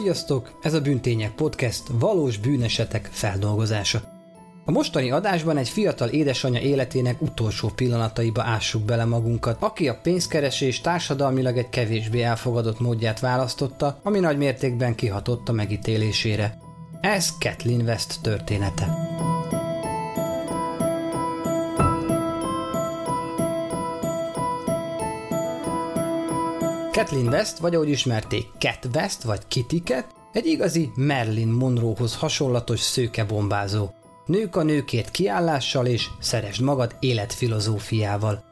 Sziasztok! Ez a Bűntények Podcast valós bűnesetek feldolgozása. A mostani adásban egy fiatal édesanyja életének utolsó pillanataiba ássuk bele magunkat, aki a pénzkeresés társadalmilag egy kevésbé elfogadott módját választotta, ami nagy mértékben kihatott a megítélésére. Ez Kathleen West története. Kathleen West, vagy ahogy ismerték, Cat West, vagy Kitty Cat, egy igazi Merlin Monroehoz hasonlatos szőke bombázó. Nők a nőkért kiállással és szeresd magad életfilozófiával.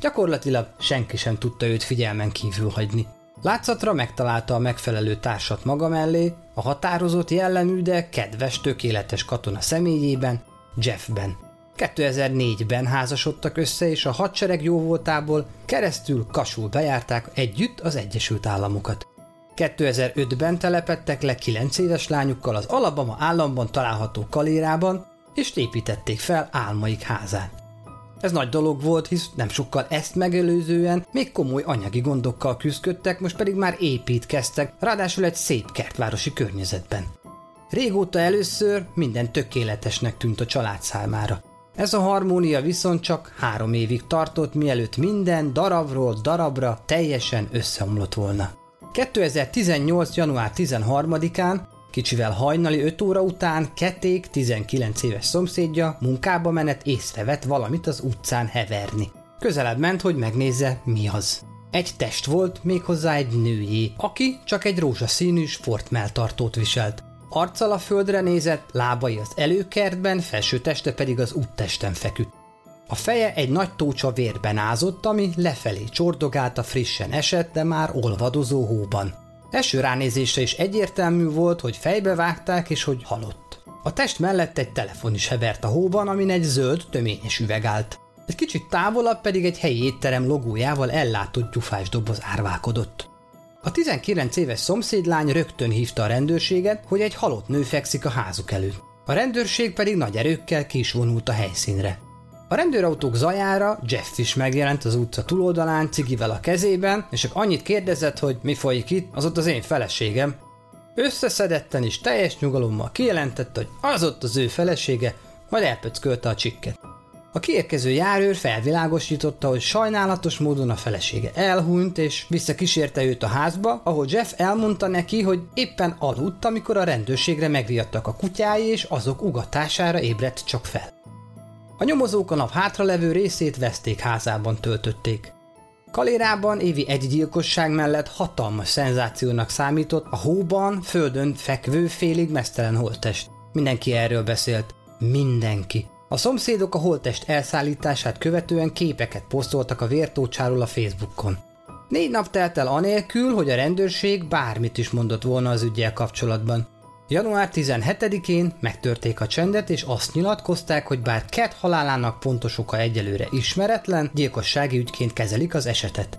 Gyakorlatilag senki sem tudta őt figyelmen kívül hagyni. Látszatra megtalálta a megfelelő társat maga mellé, a határozott jellemű, de kedves, tökéletes katona személyében, Jeffben. 2004-ben házasodtak össze, és a hadsereg jóvoltából keresztül kasul bejárták együtt az Egyesült Államokat. 2005-ben telepettek le 9 éves lányukkal az Alabama államban található kalérában, és építették fel álmaik házát. Ez nagy dolog volt, hisz nem sokkal ezt megelőzően még komoly anyagi gondokkal küzdöttek, most pedig már építkeztek, ráadásul egy szép kertvárosi környezetben. Régóta először minden tökéletesnek tűnt a család számára. Ez a harmónia viszont csak három évig tartott, mielőtt minden darabról darabra teljesen összeomlott volna. 2018. január 13-án, kicsivel hajnali 5 óra után Keték 19 éves szomszédja munkába menet észrevett valamit az utcán heverni. Közelebb ment, hogy megnézze, mi az. Egy test volt, méghozzá egy nőjé, aki csak egy rózsaszínű sportmeltartót viselt. Arccal a földre nézett, lábai az előkertben, felső teste pedig az úttesten feküdt. A feje egy nagy tócsa vérben ázott, ami lefelé csordogált a frissen esett, de már olvadozó hóban. Első ránézésre is egyértelmű volt, hogy fejbe vágták és hogy halott. A test mellett egy telefon is hevert a hóban, amin egy zöld, töményes üveg állt. Egy kicsit távolabb pedig egy helyi étterem logójával ellátott gyufás doboz árválkodott. A 19 éves szomszédlány rögtön hívta a rendőrséget, hogy egy halott nő fekszik a házuk előtt. A rendőrség pedig nagy erőkkel ki is vonult a helyszínre. A rendőrautók zajára Jeff is megjelent az utca túloldalán cigivel a kezében, és csak annyit kérdezett, hogy mi folyik itt, az ott az én feleségem. Összeszedetten is teljes nyugalommal kijelentette, hogy az ott az ő felesége, majd elpöckölte a csikket. A kiérkező járőr felvilágosította, hogy sajnálatos módon a felesége elhunyt, és visszakísérte őt a házba, ahol Jeff elmondta neki, hogy éppen aludt, amikor a rendőrségre megriadtak a kutyái, és azok ugatására ébredt csak fel. A nyomozók a nap hátralevő részét veszték házában töltötték. Kalérában évi egy gyilkosság mellett hatalmas szenzációnak számított a hóban, földön fekvő félig mesztelen holttest. Mindenki erről beszélt. Mindenki. A szomszédok a holttest elszállítását követően képeket posztoltak a vértócsáról a Facebookon. Négy nap telt el anélkül, hogy a rendőrség bármit is mondott volna az ügyel kapcsolatban. Január 17-én megtörték a csendet, és azt nyilatkozták, hogy bár Cat halálának pontos oka egyelőre ismeretlen, gyilkossági ügyként kezelik az esetet.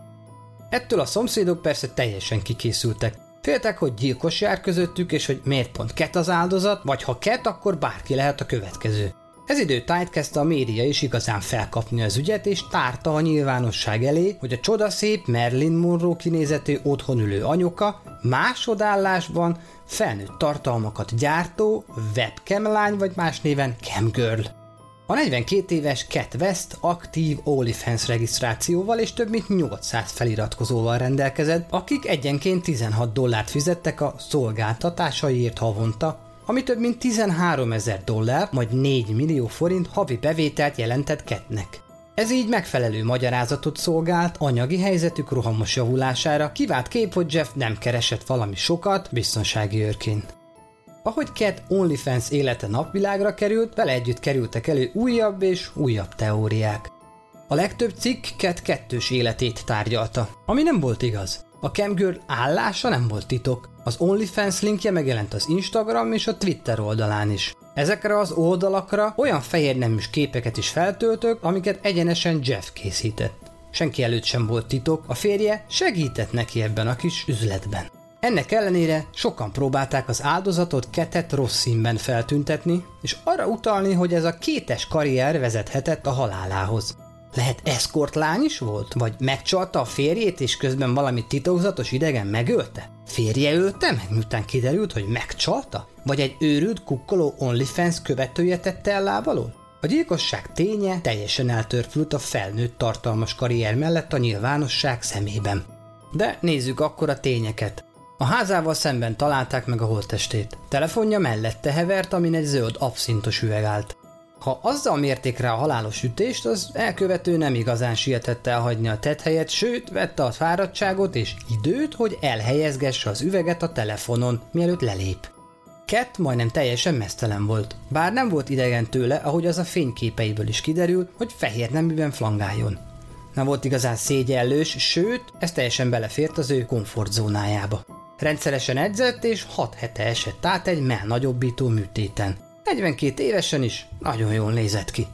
Ettől a szomszédok persze teljesen kikészültek. Féltek, hogy gyilkos jár közöttük, és hogy miért pont Cat az áldozat, vagy ha Cat, akkor bárki lehet a következő. Ez időtájt kezdte a média is igazán felkapni az ügyet, és tárta a nyilvánosság elé, hogy a csodaszép Merlin Monroe kinézetű otthon ülő anyuka másodállásban felnőtt tartalmakat gyártó webcam lány vagy más néven camgirl. A 42 éves Cat West aktív OnlyFans regisztrációval és több mint 800 feliratkozóval rendelkezett, akik egyenként 16 dollárt fizettek a szolgáltatásaiért havonta, ami több mint 13 ezer dollár, majd 4 millió forint havi bevételt jelentett Ketnek. Ez így megfelelő magyarázatot szolgált anyagi helyzetük rohamos javulására, kivált kép, hogy Jeff nem keresett valami sokat biztonsági őrként. Ahogy Cat OnlyFans élete napvilágra került, vele együtt kerültek elő újabb és újabb teóriák. A legtöbb cikk Cat kettős életét tárgyalta, ami nem volt igaz. A Camgirl állása nem volt titok. Az OnlyFans linkje megjelent az Instagram és a Twitter oldalán is. Ezekre az oldalakra olyan fehér neműs képeket is feltöltök, amiket egyenesen Jeff készített. Senki előtt sem volt titok, a férje segített neki ebben a kis üzletben. Ennek ellenére sokan próbálták az áldozatot ketet rossz színben feltüntetni, és arra utalni, hogy ez a kétes karrier vezethetett a halálához. Lehet eszkort lány is volt? Vagy megcsalta a férjét, és közben valami titokzatos idegen megölte? Férje ölte meg, miután kiderült, hogy megcsalta? Vagy egy őrült, kukkoló OnlyFans követője tette el lábalól? A gyilkosság ténye teljesen eltörfült a felnőtt tartalmas karrier mellett a nyilvánosság szemében. De nézzük akkor a tényeket. A házával szemben találták meg a holttestét. Telefonja mellette hevert, amin egy zöld abszintos üveg állt. Ha azzal mérték rá a halálos ütést, az elkövető nem igazán sietett elhagyni a tethelyet, sőt, vette a fáradtságot és időt, hogy elhelyezgesse az üveget a telefonon, mielőtt lelép. Kett majdnem teljesen mesztelen volt, bár nem volt idegen tőle, ahogy az a fényképeiből is kiderül, hogy fehér neműben flangáljon. Nem volt igazán szégyellős, sőt, ez teljesen belefért az ő komfortzónájába. Rendszeresen edzett, és 6 hete esett át egy melnagyobbító műtéten. 42 évesen is nagyon jól nézett ki.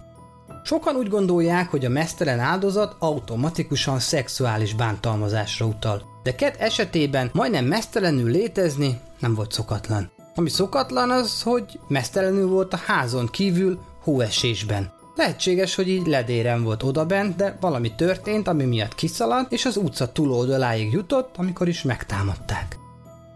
Sokan úgy gondolják, hogy a mesztelen áldozat automatikusan szexuális bántalmazásra utal, de Ket esetében majdnem mesztelenül létezni nem volt szokatlan. Ami szokatlan az, hogy mesztelenül volt a házon kívül hóesésben. Lehetséges, hogy így ledéren volt odabent, de valami történt, ami miatt kiszaladt, és az utca túloldaláig jutott, amikor is megtámadták.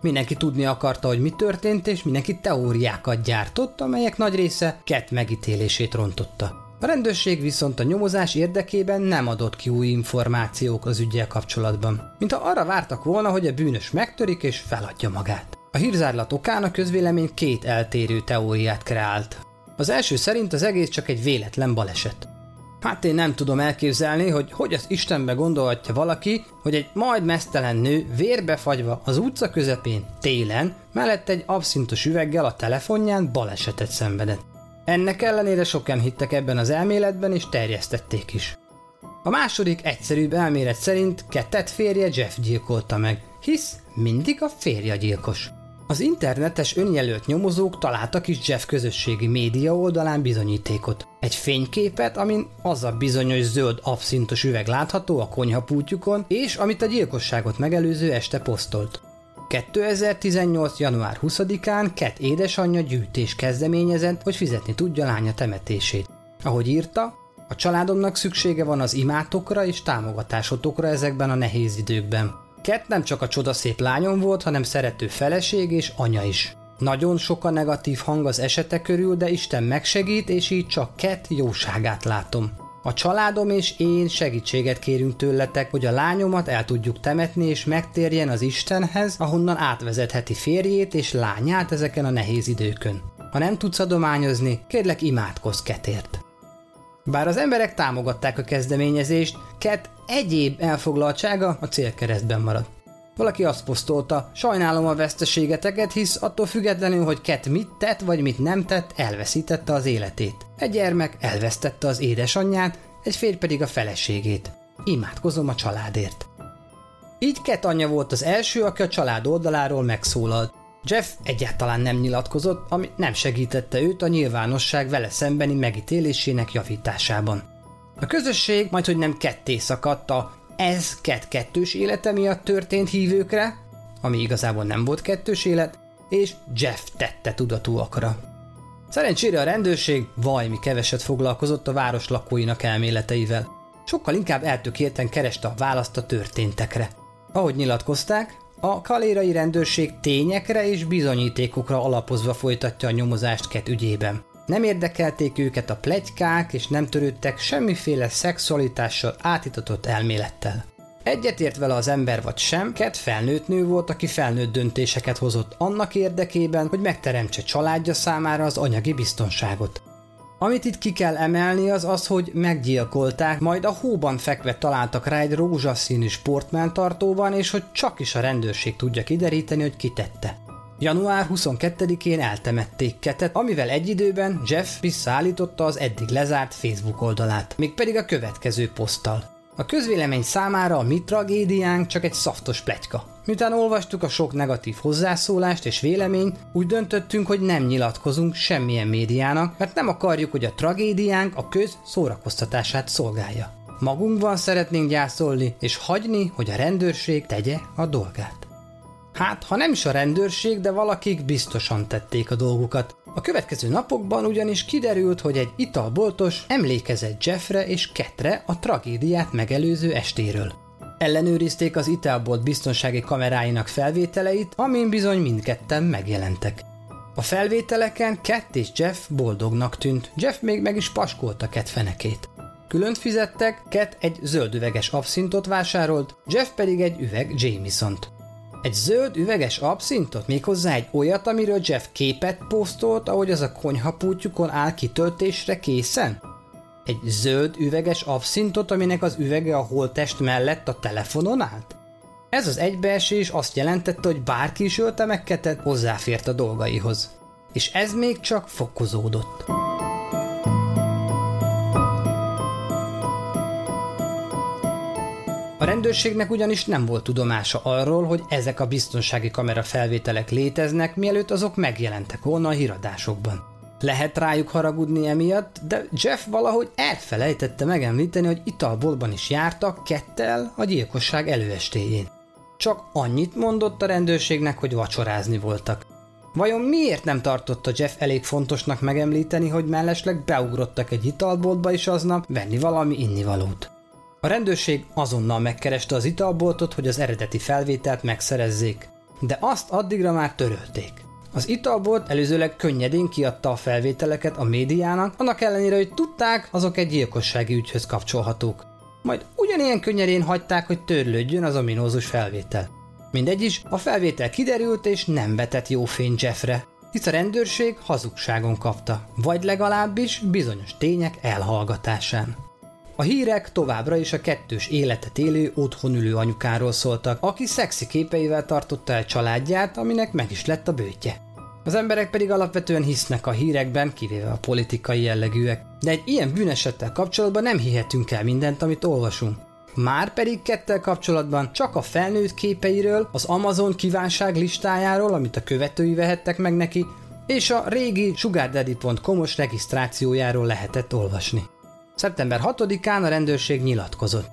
Mindenki tudni akarta, hogy mi történt, és mindenki teóriákat gyártott, amelyek nagy része Ket megítélését rontotta. A rendőrség viszont a nyomozás érdekében nem adott ki új információk az ügyel kapcsolatban, mint ha arra vártak volna, hogy a bűnös megtörik és feladja magát. A hírzárlat okán a közvélemény két eltérő teóriát kreált. Az első szerint az egész csak egy véletlen baleset. Hát én nem tudom elképzelni, hogy hogy az Istenbe gondolhatja valaki, hogy egy majd mesztelen nő vérbefagyva az utca közepén, télen, mellett egy abszintos üveggel a telefonján balesetet szenvedett. Ennek ellenére sokan hittek ebben az elméletben és terjesztették is. A második egyszerűbb elmélet szerint kettet férje Jeff gyilkolta meg, hisz mindig a férje gyilkos. Az internetes önjelölt nyomozók találtak is Jeff közösségi média oldalán bizonyítékot. Egy fényképet, amin az a bizonyos zöld abszintos üveg látható a konyhapultjukon, és amit a gyilkosságot megelőző este posztolt. 2018. január 20-án Ket édesanyja gyűjtés kezdeményezett, hogy fizetni tudja lánya temetését. Ahogy írta, a családomnak szüksége van az imátokra és támogatásotokra ezekben a nehéz időkben. Ket nem csak a csodaszép lányom volt, hanem szerető feleség és anya is. Nagyon sok a negatív hang az esete körül, de Isten megsegít, és így csak Ket jóságát látom. A családom és én segítséget kérünk tőletek, hogy a lányomat el tudjuk temetni és megtérjen az Istenhez, ahonnan átvezetheti férjét és lányát ezeken a nehéz időkön. Ha nem tudsz adományozni, kérlek imádkozz Ketért. Bár az emberek támogatták a kezdeményezést, Ket egyéb elfoglaltsága a célkeresztben maradt. Valaki azt posztolta, sajnálom a veszteségeteket, hisz attól függetlenül, hogy Ket mit tett vagy mit nem tett, elveszítette az életét. Egy gyermek elvesztette az édesanyját, egy férj pedig a feleségét. Imádkozom a családért. Így Ket anyja volt az első, aki a család oldaláról megszólalt. Jeff egyáltalán nem nyilatkozott, ami nem segítette őt a nyilvánosság vele szembeni megítélésének javításában. A közösség majd, hogy nem ketté szakadt a ez kett-kettős élete miatt történt hívőkre, ami igazából nem volt kettős élet, és Jeff tette tudatúakra. Szerencsére a rendőrség vajmi keveset foglalkozott a város lakóinak elméleteivel. Sokkal inkább eltökélten kereste a választ a történtekre. Ahogy nyilatkozták, a kalérai rendőrség tényekre és bizonyítékokra alapozva folytatja a nyomozást Ket ügyében. Nem érdekelték őket a plegykák, és nem törődtek semmiféle szexualitással átitatott elmélettel. Egyetért vele az ember vagy sem, Ket felnőtt nő volt, aki felnőtt döntéseket hozott annak érdekében, hogy megteremtse családja számára az anyagi biztonságot. Amit itt ki kell emelni az az, hogy meggyilkolták, majd a hóban fekve találtak rá egy rózsaszínű sportmentartóban, és hogy csak is a rendőrség tudja kideríteni, hogy kitette. Január 22-én eltemették Ketet, amivel egy időben Jeff visszaállította az eddig lezárt Facebook oldalát, mégpedig a következő poszttal. A közvélemény számára a mi tragédiánk csak egy szaftos pletyka. Miután olvastuk a sok negatív hozzászólást és véleményt, úgy döntöttünk, hogy nem nyilatkozunk semmilyen médiának, mert nem akarjuk, hogy a tragédiánk a köz szórakoztatását szolgálja. Magunkban szeretnénk gyászolni, és hagyni, hogy a rendőrség tegye a dolgát. Hát, ha nem is a rendőrség, de valakik biztosan tették a dolgukat. A következő napokban ugyanis kiderült, hogy egy italboltos emlékezett Jeffre és Ketre a tragédiát megelőző estéről. Ellenőrizték az italbolt biztonsági kameráinak felvételeit, amin bizony mindketten megjelentek. A felvételeken Kett és Jeff boldognak tűnt, Jeff még meg is paskolta Kett fenekét. Külön fizettek, Kett egy zöld üveges abszintot vásárolt, Jeff pedig egy üveg Jameson-t. Egy zöld üveges abszintot, méghozzá egy olyat, amiről Jeff képet posztolt, ahogy az a konyhapútjukon áll kitöltésre készen? Egy zöld üveges abszintot, aminek az üvege a holtest mellett a telefonon állt? Ez az egybeesés azt jelentette, hogy bárki is ölte meg Kettet, hozzáfért a dolgaihoz. És ez még csak fokozódott. Rendőrségnek ugyanis nem volt tudomása arról, hogy ezek a biztonsági kamera felvételek léteznek, mielőtt azok megjelentek volna a híradásokban. Lehet rájuk haragudni emiatt, de Jeff valahogy elfelejtette megemlíteni, hogy italboltban is jártak kettel a gyilkosság előestéjén. Csak annyit mondott a rendőrségnek, hogy vacsorázni voltak. Vajon miért nem tartotta Jeff elég fontosnak megemlíteni, hogy mellesleg beugrottak egy italboltba is aznap venni valami innivalót? A rendőrség azonnal megkereste az italboltot, hogy az eredeti felvételt megszerezzék, de azt addigra már törölték. Az italbolt előzőleg könnyedén kiadta a felvételeket a médiának, annak ellenére, hogy tudták, azok egy gyilkossági ügyhöz kapcsolhatók. Majd ugyanilyen könnyedén hagyták, hogy törlődjön az ominózus felvétel. Mindegy is, a felvétel kiderült és nem vetett jó fény Jeffre, hisz a rendőrség hazugságon kapta, vagy legalábbis bizonyos tények elhallgatásán. A hírek továbbra is a kettős életet élő, otthon ülő anyukáról szóltak, aki szexi képeivel tartotta el családját, aminek meg is lett a bőtje. Az emberek pedig alapvetően hisznek a hírekben, kivéve a politikai jellegűek. De egy ilyen bűnesettel kapcsolatban nem hihetünk el mindent, amit olvasunk. Már pedig kettel kapcsolatban csak a felnőtt képeiről, az Amazon kívánság listájáról, amit a követői vehettek meg neki, és a régi sugardaddy.com-os regisztrációjáról lehetett olvasni. Szeptember 6-án a rendőrség nyilatkozott.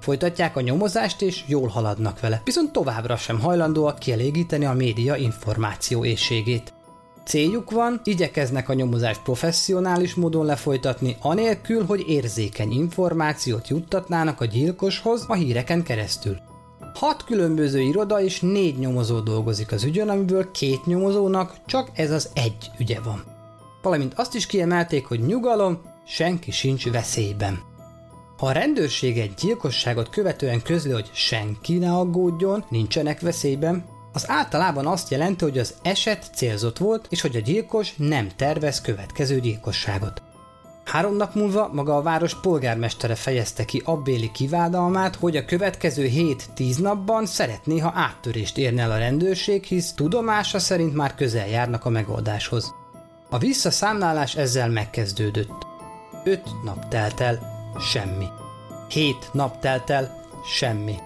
Folytatják a nyomozást és jól haladnak vele, viszont továbbra sem hajlandóak kielégíteni a média információ éjségét. Céljuk van, igyekeznek a nyomozást professzionális módon lefolytatni, anélkül, hogy érzékeny információt juttatnának a gyilkoshoz a híreken keresztül. Hat különböző iroda és négy nyomozó dolgozik az ügyön, amiből két nyomozónak csak ez az egy ügye van. Valamint azt is kiemelték, hogy nyugalom, senki sincs veszélyben. Ha a rendőrség egy gyilkosságot követően közli, hogy senki ne aggódjon, nincsenek veszélyben, az általában azt jelenti, hogy az eset célzott volt, és hogy a gyilkos nem tervez következő gyilkosságot. Három nap múlva maga a város polgármestere fejezte ki abbéli kivádalmát, hogy a következő 7-10 napban szeretné, ha áttörést érne el a rendőrség, hisz tudomása szerint már közel járnak a megoldáshoz. A visszaszámlálás ezzel megkezdődött. Öt nap telt el, semmi. Hét nap telt el, semmi.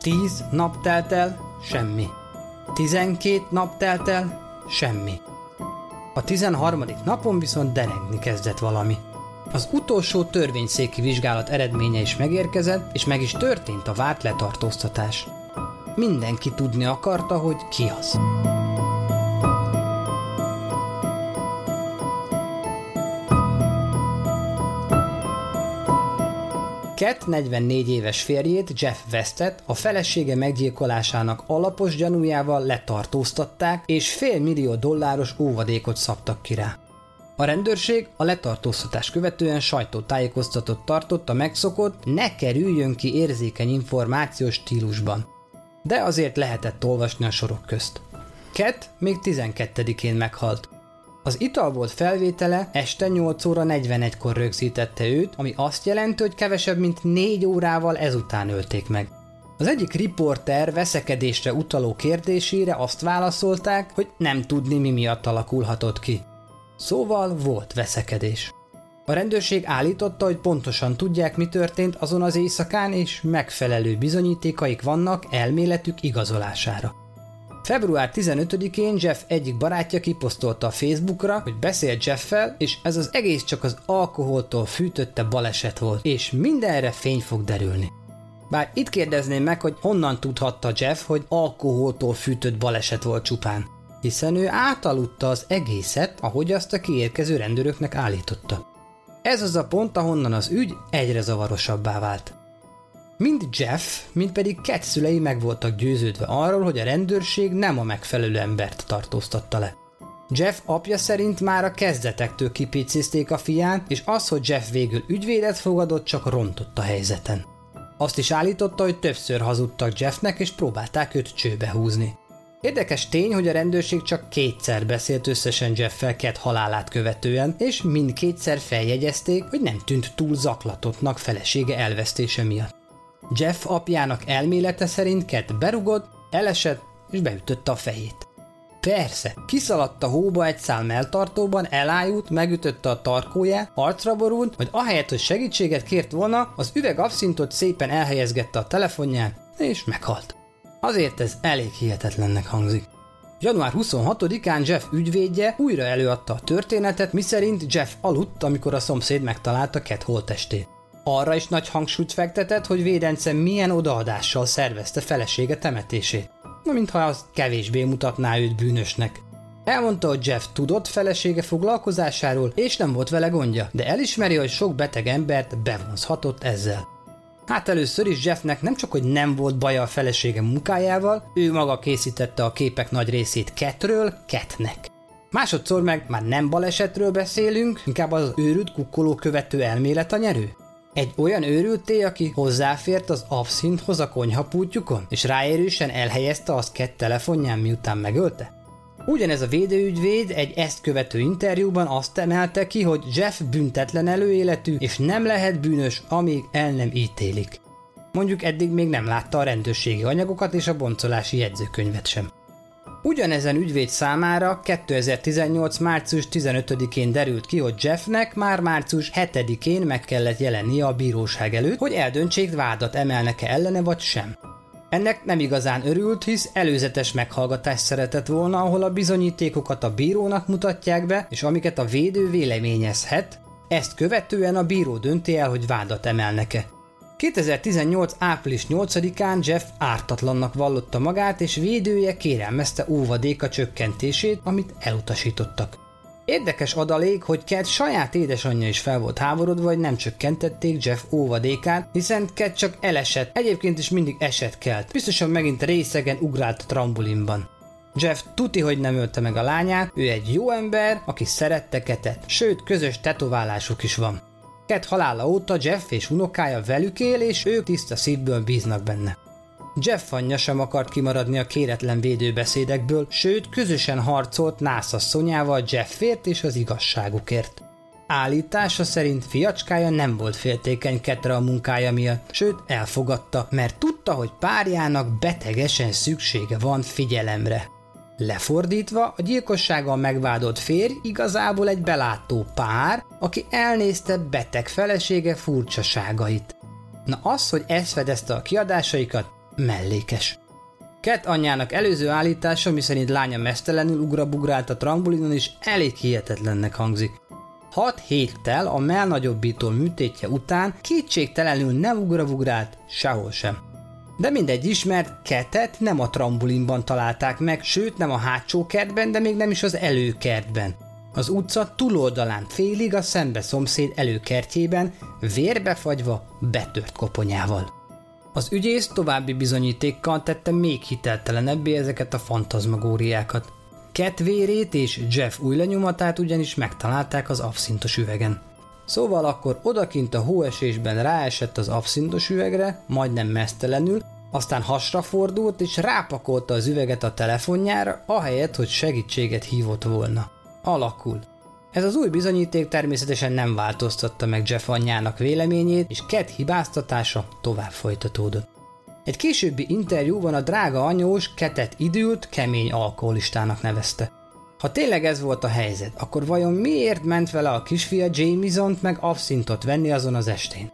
Tíz nap telt el, semmi. Tizenkét nap telt el, semmi. A tizenharmadik napon viszont derengni kezdett valami. Az utolsó törvényszéki vizsgálat eredménye is megérkezett, és meg is történt a várt letartóztatás. Mindenki tudni akarta, hogy ki az. Cat 44 éves férjét, Jeff Westet a felesége meggyilkolásának alapos gyanújával letartóztatták, és fél millió dolláros óvadékot szabtak ki rá. A rendőrség a letartóztatás követően sajtótájékoztatót tartott a megszokott ne kerüljön ki érzékeny információs stílusban. De azért lehetett olvasni a sorok közt. Cat még 12-én meghalt. Az ital volt felvétele este 8 óra 41-kor rögzítette őt, ami azt jelenti, hogy kevesebb mint 4 órával ezután ölték meg. Az egyik riporter veszekedésre utaló kérdésére azt válaszolták, hogy nem tudni mi miatt alakulhatott ki. Szóval volt veszekedés. A rendőrség állította, hogy pontosan tudják, mi történt azon az éjszakán, és megfelelő bizonyítékaik vannak elméletük igazolására. Február 15-én Jeff egyik barátja kiposztolta a Facebookra, hogy beszél Jeffel, és ez az egész csak az alkoholtól fűtötte baleset volt, és mindenre fény fog derülni. Bár itt kérdezném meg, hogy honnan tudhatta Jeff, hogy alkoholtól fűtött baleset volt csupán. Hiszen ő átaludta az egészet, ahogy azt a kiérkező rendőröknek állította. Ez az a pont, ahonnan az ügy egyre zavarosabbá vált. Mind Jeff, mind pedig Cat szülei meg voltak győződve arról, hogy a rendőrség nem a megfelelő embert tartóztatta le. Jeff apja szerint már a kezdetektől kipicizték a fián, és az, hogy Jeff végül ügyvédet fogadott, csak rontott a helyzeten. Azt is állította, hogy többször hazudtak Jeffnek, és próbálták őt csőbe húzni. Érdekes tény, hogy a rendőrség csak kétszer beszélt összesen Jeffel Cat halálát követően, és mindkétszer feljegyezték, hogy nem tűnt túl zaklatottnak felesége elvesztése miatt. Jeff apjának elmélete szerint Cat berugott, elesett és beütötte a fejét. Persze, kiszaladt a hóba egy szál melltartóban, elájult, megütötte a tarkóját, arcra borult, majd ahelyett, hogy segítséget kért volna, az üveg abszintot szépen elhelyezgette a telefonján, és meghalt. Azért ez elég hihetetlennek hangzik. Január 26-án Jeff ügyvédje újra előadta a történetet, miszerint Jeff aludt, amikor a szomszéd megtalálta Cat holtestét. Arra is nagy hangsúlyt fektetett, hogy védence milyen odaadással szervezte felesége temetését. Mintha az kevésbé mutatná őt bűnösnek. Elmondta, hogy Jeff tudott felesége foglalkozásáról, és nem volt vele gondja, de elismeri, hogy sok beteg embert bevonzhatott ezzel. Hát először is Jeffnek nem csak, hogy nem volt baja a felesége munkájával, ő maga készítette a képek nagy részét Ketről Ketnek. Másodszor meg már nem balesetről beszélünk, inkább az őrült kukkoló követő elmélet a nyerő. Egy olyan őrülté, aki hozzáfért az abszinthoz a konyhapútjukon, és ráérősen elhelyezte azt Kett telefonján, miután megölte? Ugyanez a védőügyvéd egy ezt követő interjúban azt emelte ki, hogy Jeff büntetlen előéletű, és nem lehet bűnös, amíg el nem ítélik. Mondjuk eddig még nem látta a rendőrségi anyagokat és a boncolási jegyzőkönyvet sem. Ugyanezen ügyvéd számára 2018. március 15-én derült ki, hogy Jeffnek már március 7-én meg kellett jelennie a bíróság előtt, hogy eldöntsék vádat emelnek-e ellene vagy sem. Ennek nem igazán örült, hisz előzetes meghallgatást szeretett volna, ahol a bizonyítékokat a bírónak mutatják be, és amiket a védő véleményezhet, ezt követően a bíró dönti el, hogy vádat emelnek-e. 2018. április 8-án Jeff ártatlannak vallotta magát, és védője kérelmezte óvadéka csökkentését, amit elutasítottak. Érdekes adalék, hogy Cat saját édesanyja is fel volt háborodva, hogy nem csökkentették Jeff óvadékát, hiszen Cat csak elesett, egyébként is mindig eset kelt. Biztosan megint részegen ugrált a trambulinban. Jeff tuti, hogy nem ölte meg a lányát, ő egy jó ember, aki szerette Ketet, sőt közös tetoválásuk is van. Cat halála óta Jeff és unokája velük él, és ők tiszta szívből bíznak benne. Jeff anyja sem akart kimaradni a kéretlen védőbeszédekből, sőt közösen harcolt nászasszonyával Jeffért és az igazságukért. Állítása szerint fiacskája nem volt féltékeny Ketre a munkája miatt, sőt elfogadta, mert tudta, hogy párjának betegesen szüksége van figyelemre. Lefordítva, a gyilkossággal megvádolt férj igazából egy belátó pár, aki elnézte beteg felesége furcsaságait. Na az, hogy ez fedezte a kiadásaikat, mellékes. Ket anyjának előző állítása, miszerint lánya mesztelenül ugrabugrált a trambulinon is elég hihetetlennek hangzik. Hat héttel a melnagyobbító műtétje után kétségtelenül nem ugravugrált sehol sem. De mindegy is, mert ketet nem a trambulinban találták meg, sőt nem a hátsó kertben, de még nem is az előkertben. Az utca túloldalán félig a szembe szomszéd előkertjében, vérbefagyva, betört koponyával. Az ügyész további bizonyítékkal tette még hiteltelenebbé ezeket a fantazmagóriákat. Cat vérét és Jeff új lenyomatát ugyanis megtalálták az abszintos üvegen. Szóval akkor odakint a hóesésben ráesett az abszintos üvegre, majdnem mesztelenül, aztán hasra fordult és rápakolta az üveget a telefonjára, ahelyett, hogy segítséget hívott volna. Alakul. Ez az új bizonyíték természetesen nem változtatta meg Jeff anyjának véleményét, és Cat hibáztatása tovább folytatódott. Egy későbbi interjúban a drága anyós Ketet idült, kemény alkoholistának nevezte. Ha tényleg ez volt a helyzet, akkor vajon miért ment vele a kisfia Jamison-t meg abszintot venni azon az estén?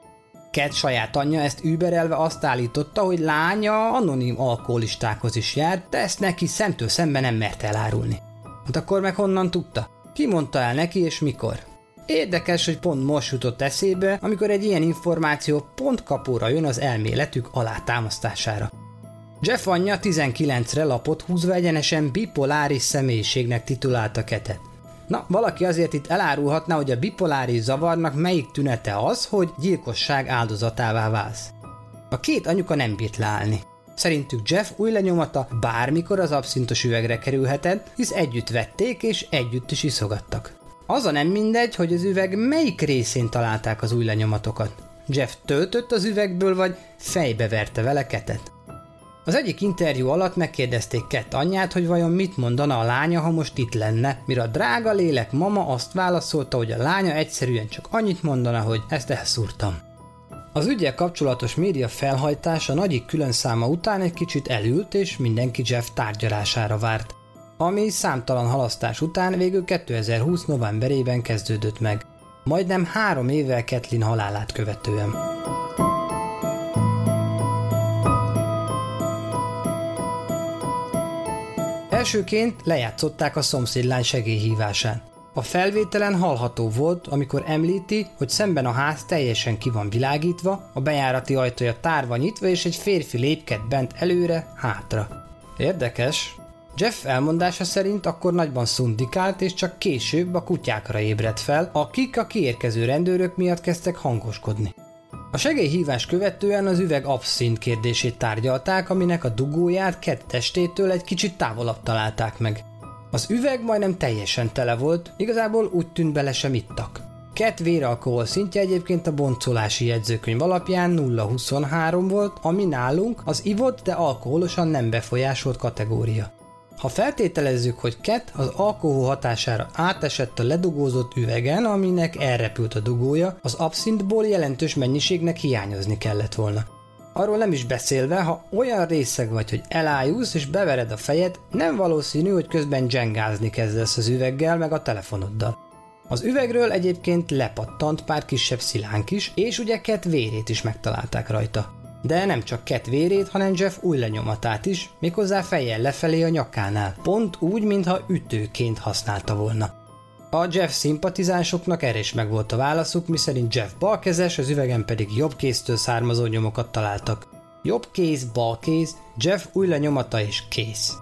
Cat saját anyja ezt überelve azt állította, hogy lánya anonim alkoholistákhoz is járt, de ezt neki szemtől szemben nem mert elárulni. Hát akkor meg honnan tudta? Ki mondta el neki és mikor? Érdekes, hogy pont most jutott eszébe, amikor egy ilyen információ pont kapóra jön az elméletük alátámasztására. Jeff anyja 19-re lapot húzva egyenesen bipoláris személyiségnek titulálta Ketet. Na, valaki azért itt elárulhatná, hogy a bipoláris zavarnak melyik tünete az, hogy gyilkosság áldozatává válsz. A két anyuka nem bírt leállni. Szerintük Jeff új lenyomata bármikor az abszintos üvegre kerülhetett, hisz együtt vették és együtt is iszogattak. Az a nem mindegy, hogy az üveg melyik részén találták az új lenyomatokat. Jeff töltött az üvegből, vagy fejbe verte vele ketet. Az egyik interjú alatt megkérdezték Kett anyját, hogy vajon mit mondana a lánya, ha most itt lenne, mire a drága lélek mama azt válaszolta, hogy a lánya egyszerűen csak annyit mondana, hogy ezt elszúrtam. Az ügyel kapcsolatos média felhajtás a nagyik külön száma után egy kicsit elült, és mindenki Jeff tárgyalására várt, ami számtalan halasztás után végül 2020 novemberében kezdődött meg, majdnem három évvel Kathleen halálát követően. Elsőként lejátszották a szomszédlány segélyhívásán. A felvételen hallható volt, amikor említi, hogy szemben a ház teljesen ki van világítva, a bejárati ajtója tárva nyitva, és egy férfi lépked bent előre, hátra. Érdekes. Jeff elmondása szerint akkor nagyban szundikált, és csak később a kutyákra ébredt fel, akik a kiérkező rendőrök miatt kezdtek hangoskodni. A segélyhívás követően az üveg abszint kérdését tárgyalták, aminek a dugóját Kett testétől egy kicsit távolabb találták meg. Az üveg majdnem teljesen tele volt, igazából úgy tűnt bele sem ittak. Kett véralkohol szintje egyébként a boncolási jegyzőkönyv alapján 0,23 volt, ami nálunk az ivott, de alkoholosan nem befolyásolt kategória. Ha feltételezzük, hogy Ket az alkohol hatására átesett a ledugózott üvegen, aminek elrepült a dugója, az abszintból jelentős mennyiségnek hiányozni kellett volna. Arról nem is beszélve, ha olyan részeg vagy, hogy elájulsz és bevered a fejed, nem valószínű, hogy közben dzsengázni kezdesz az üveggel meg a telefonoddal. Az üvegről egyébként lepattant pár kisebb szilánk is, és ugye Ket vérét is megtalálták rajta de nem csak Ket vérét, hanem Jeff új lenyomatát is, méghozzá fejjel lefelé a nyakánál, pont úgy, mintha ütőként használta volna. A Jeff szimpatizánsoknak erre is megvolt a válaszuk, miszerint Jeff balkezes, az üvegen pedig jobb kéztől származó nyomokat találtak. Jobb kéz, bal kéz, Jeff új lenyomata és kész.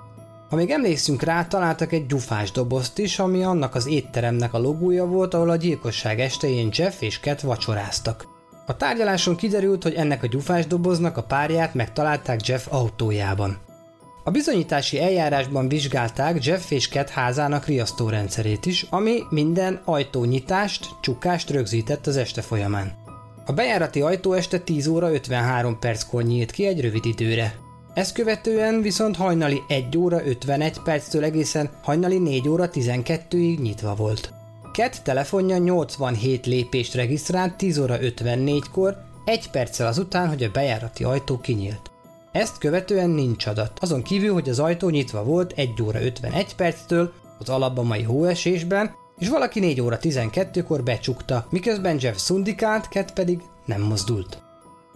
Ha még emlékszünk rá, találtak egy gyufás dobozt is, ami annak az étteremnek a logója volt, ahol a gyilkosság estején Jeff és Ket vacsoráztak. A tárgyaláson kiderült, hogy ennek a gyufás doboznak a párját megtalálták Jeff autójában. A bizonyítási eljárásban vizsgálták Jeff és Cat házának riasztórendszerét is, ami minden ajtónyitást, csukást rögzített az este folyamán. A bejárati ajtó este 10 óra 53 perckor nyílt ki egy rövid időre. Ezt követően viszont hajnali 1 óra 51 perctől egészen hajnali 4 óra 12-ig nyitva volt. Cat telefonja 87 lépést regisztrált 10 óra 54-kor, egy perccel azután, hogy a bejárati ajtó kinyílt. Ezt követően nincs adat, azon kívül, hogy az ajtó nyitva volt 1 óra 51 perctől az alabamai hóesésben, és valaki 4 óra 12-kor becsukta, miközben Jeff szundikált, Cat pedig nem mozdult.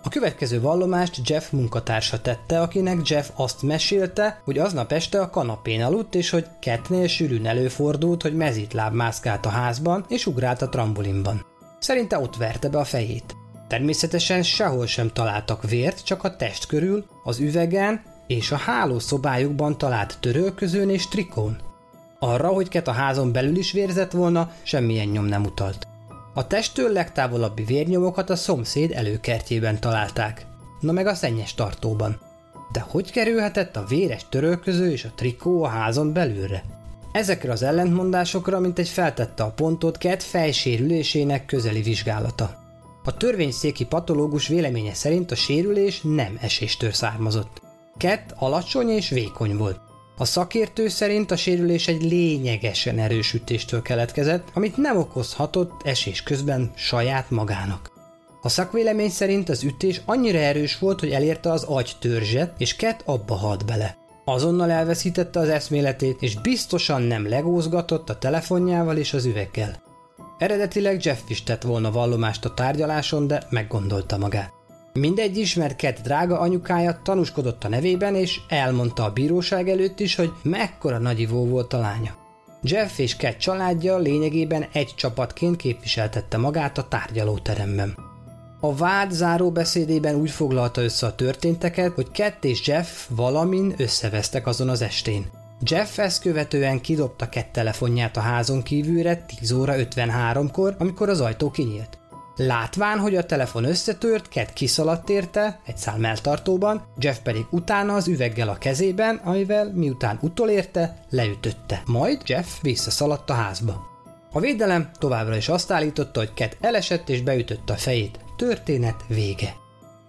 A következő vallomást Jeff munkatársa tette, akinek Jeff azt mesélte, hogy aznap este a kanapén aludt, és hogy Ketnél sűrűn előfordult, hogy mezítláb mászkált a házban, és ugrált a trambulinban. Szerinte ott verte be a fejét. Természetesen sehol sem találtak vért, csak a test körül, az üvegen és a hálószobájukban talált törölközőn és trikón. Arra, hogy Ket a házon belül is vérzett volna, semmilyen nyom nem utalt. A testtől legtávolabbi vérnyomokat a szomszéd előkertjében találták, na meg a szennyes tartóban. De hogy kerülhetett a véres törölköző és a trikó a házon belülre? Ezekre az ellentmondásokra, mint egy feltette a pontot Kett fejsérülésének közeli vizsgálata. A törvényszéki patológus véleménye szerint a sérülés nem eséstől származott. Kett alacsony és vékony volt. A szakértő szerint a sérülés egy lényegesen erős ütéstől keletkezett, amit nem okozhatott esés közben saját magának. A szakvélemény szerint az ütés annyira erős volt, hogy elérte az agytörzset, és Ket abba halt bele. Azonnal elveszítette az eszméletét, és biztosan nem legózgatott a telefonjával és az üveggel. Eredetileg Jeff is tett volna vallomást a tárgyaláson, de meggondolta magát. Mindegy ismert Ket drága anyukája tanúskodott a nevében, és elmondta a bíróság előtt is, hogy mekkora nagyivó volt a lánya. Jeff és Cat családja lényegében egy csapatként képviseltette magát a tárgyalóteremben. A vád záró beszédében úgy foglalta össze a történteket, hogy Cat és Jeff valamin összevesztek azon az estén. Jeff ezt követően kidobta Cat telefonját a házon kívülre 10 óra 53-kor, amikor az ajtó kinyílt. Látván, hogy a telefon összetört, Cat kiszaladt érte egy szál melltartóban, Jeff pedig utána az üveggel a kezében, amivel miután utolérte, leütötte. Majd Jeff visszaszaladt a házba. A védelem továbbra is azt állította, hogy Cat elesett és beütötte a fejét. Történet vége.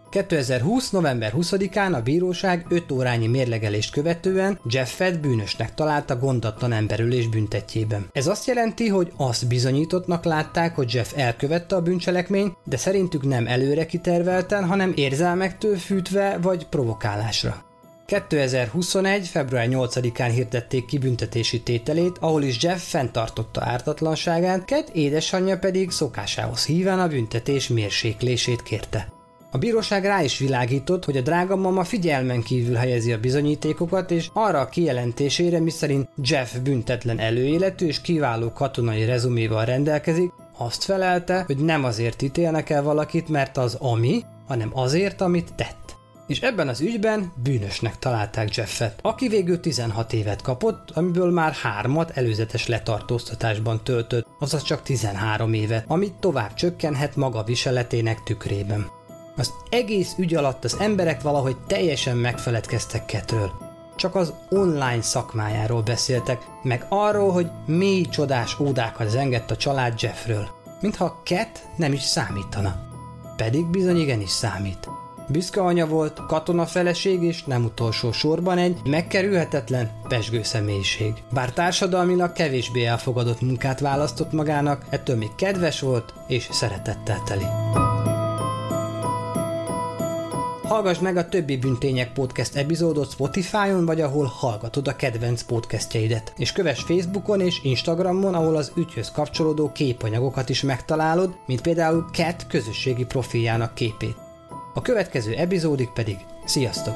2020. november 20-án a bíróság 5 órányi mérlegelést követően Jeffet bűnösnek találta gondatlan emberülés büntetjében. Ez azt jelenti, hogy azt bizonyítottnak látták, hogy Jeff elkövette a bűncselekményt, de szerintük nem előre kitervelten, hanem érzelmektől fűtve vagy provokálásra. 2021. február 8-án hirdették ki büntetési tételét, ahol is Jeff fenntartotta ártatlanságát, Ket édesanyja pedig szokásához híven a büntetés mérséklését kérte. A bíróság rá is világított, hogy a drága mama figyelmen kívül helyezi a bizonyítékokat, és arra a kijelentésére, miszerint Jeff büntetlen előéletű és kiváló katonai rezuméval rendelkezik, azt felelte, hogy nem azért ítélnek el valakit, mert az ami, hanem azért, amit tett és ebben az ügyben bűnösnek találták Jeffet, aki végül 16 évet kapott, amiből már hármat előzetes letartóztatásban töltött, azaz csak 13 évet, amit tovább csökkenhet maga viseletének tükrében. Az egész ügy alatt az emberek valahogy teljesen megfeledkeztek Ketről. Csak az online szakmájáról beszéltek, meg arról, hogy mély csodás ódákat zengett a család Jeffről. Mintha Ket nem is számítana. Pedig bizony igenis számít. Büszke anya volt, katona feleség és nem utolsó sorban egy megkerülhetetlen, pesgő személyiség. Bár társadalmilag kevésbé elfogadott munkát választott magának, ettől még kedves volt és szeretettel teli. Hallgass meg a többi Büntények Podcast epizódot Spotify-on, vagy ahol hallgatod a kedvenc podcastjeidet. És kövess Facebookon és Instagramon, ahol az ügyhöz kapcsolódó képanyagokat is megtalálod, mint például Cat közösségi profiljának képét. A következő epizódig pedig sziasztok!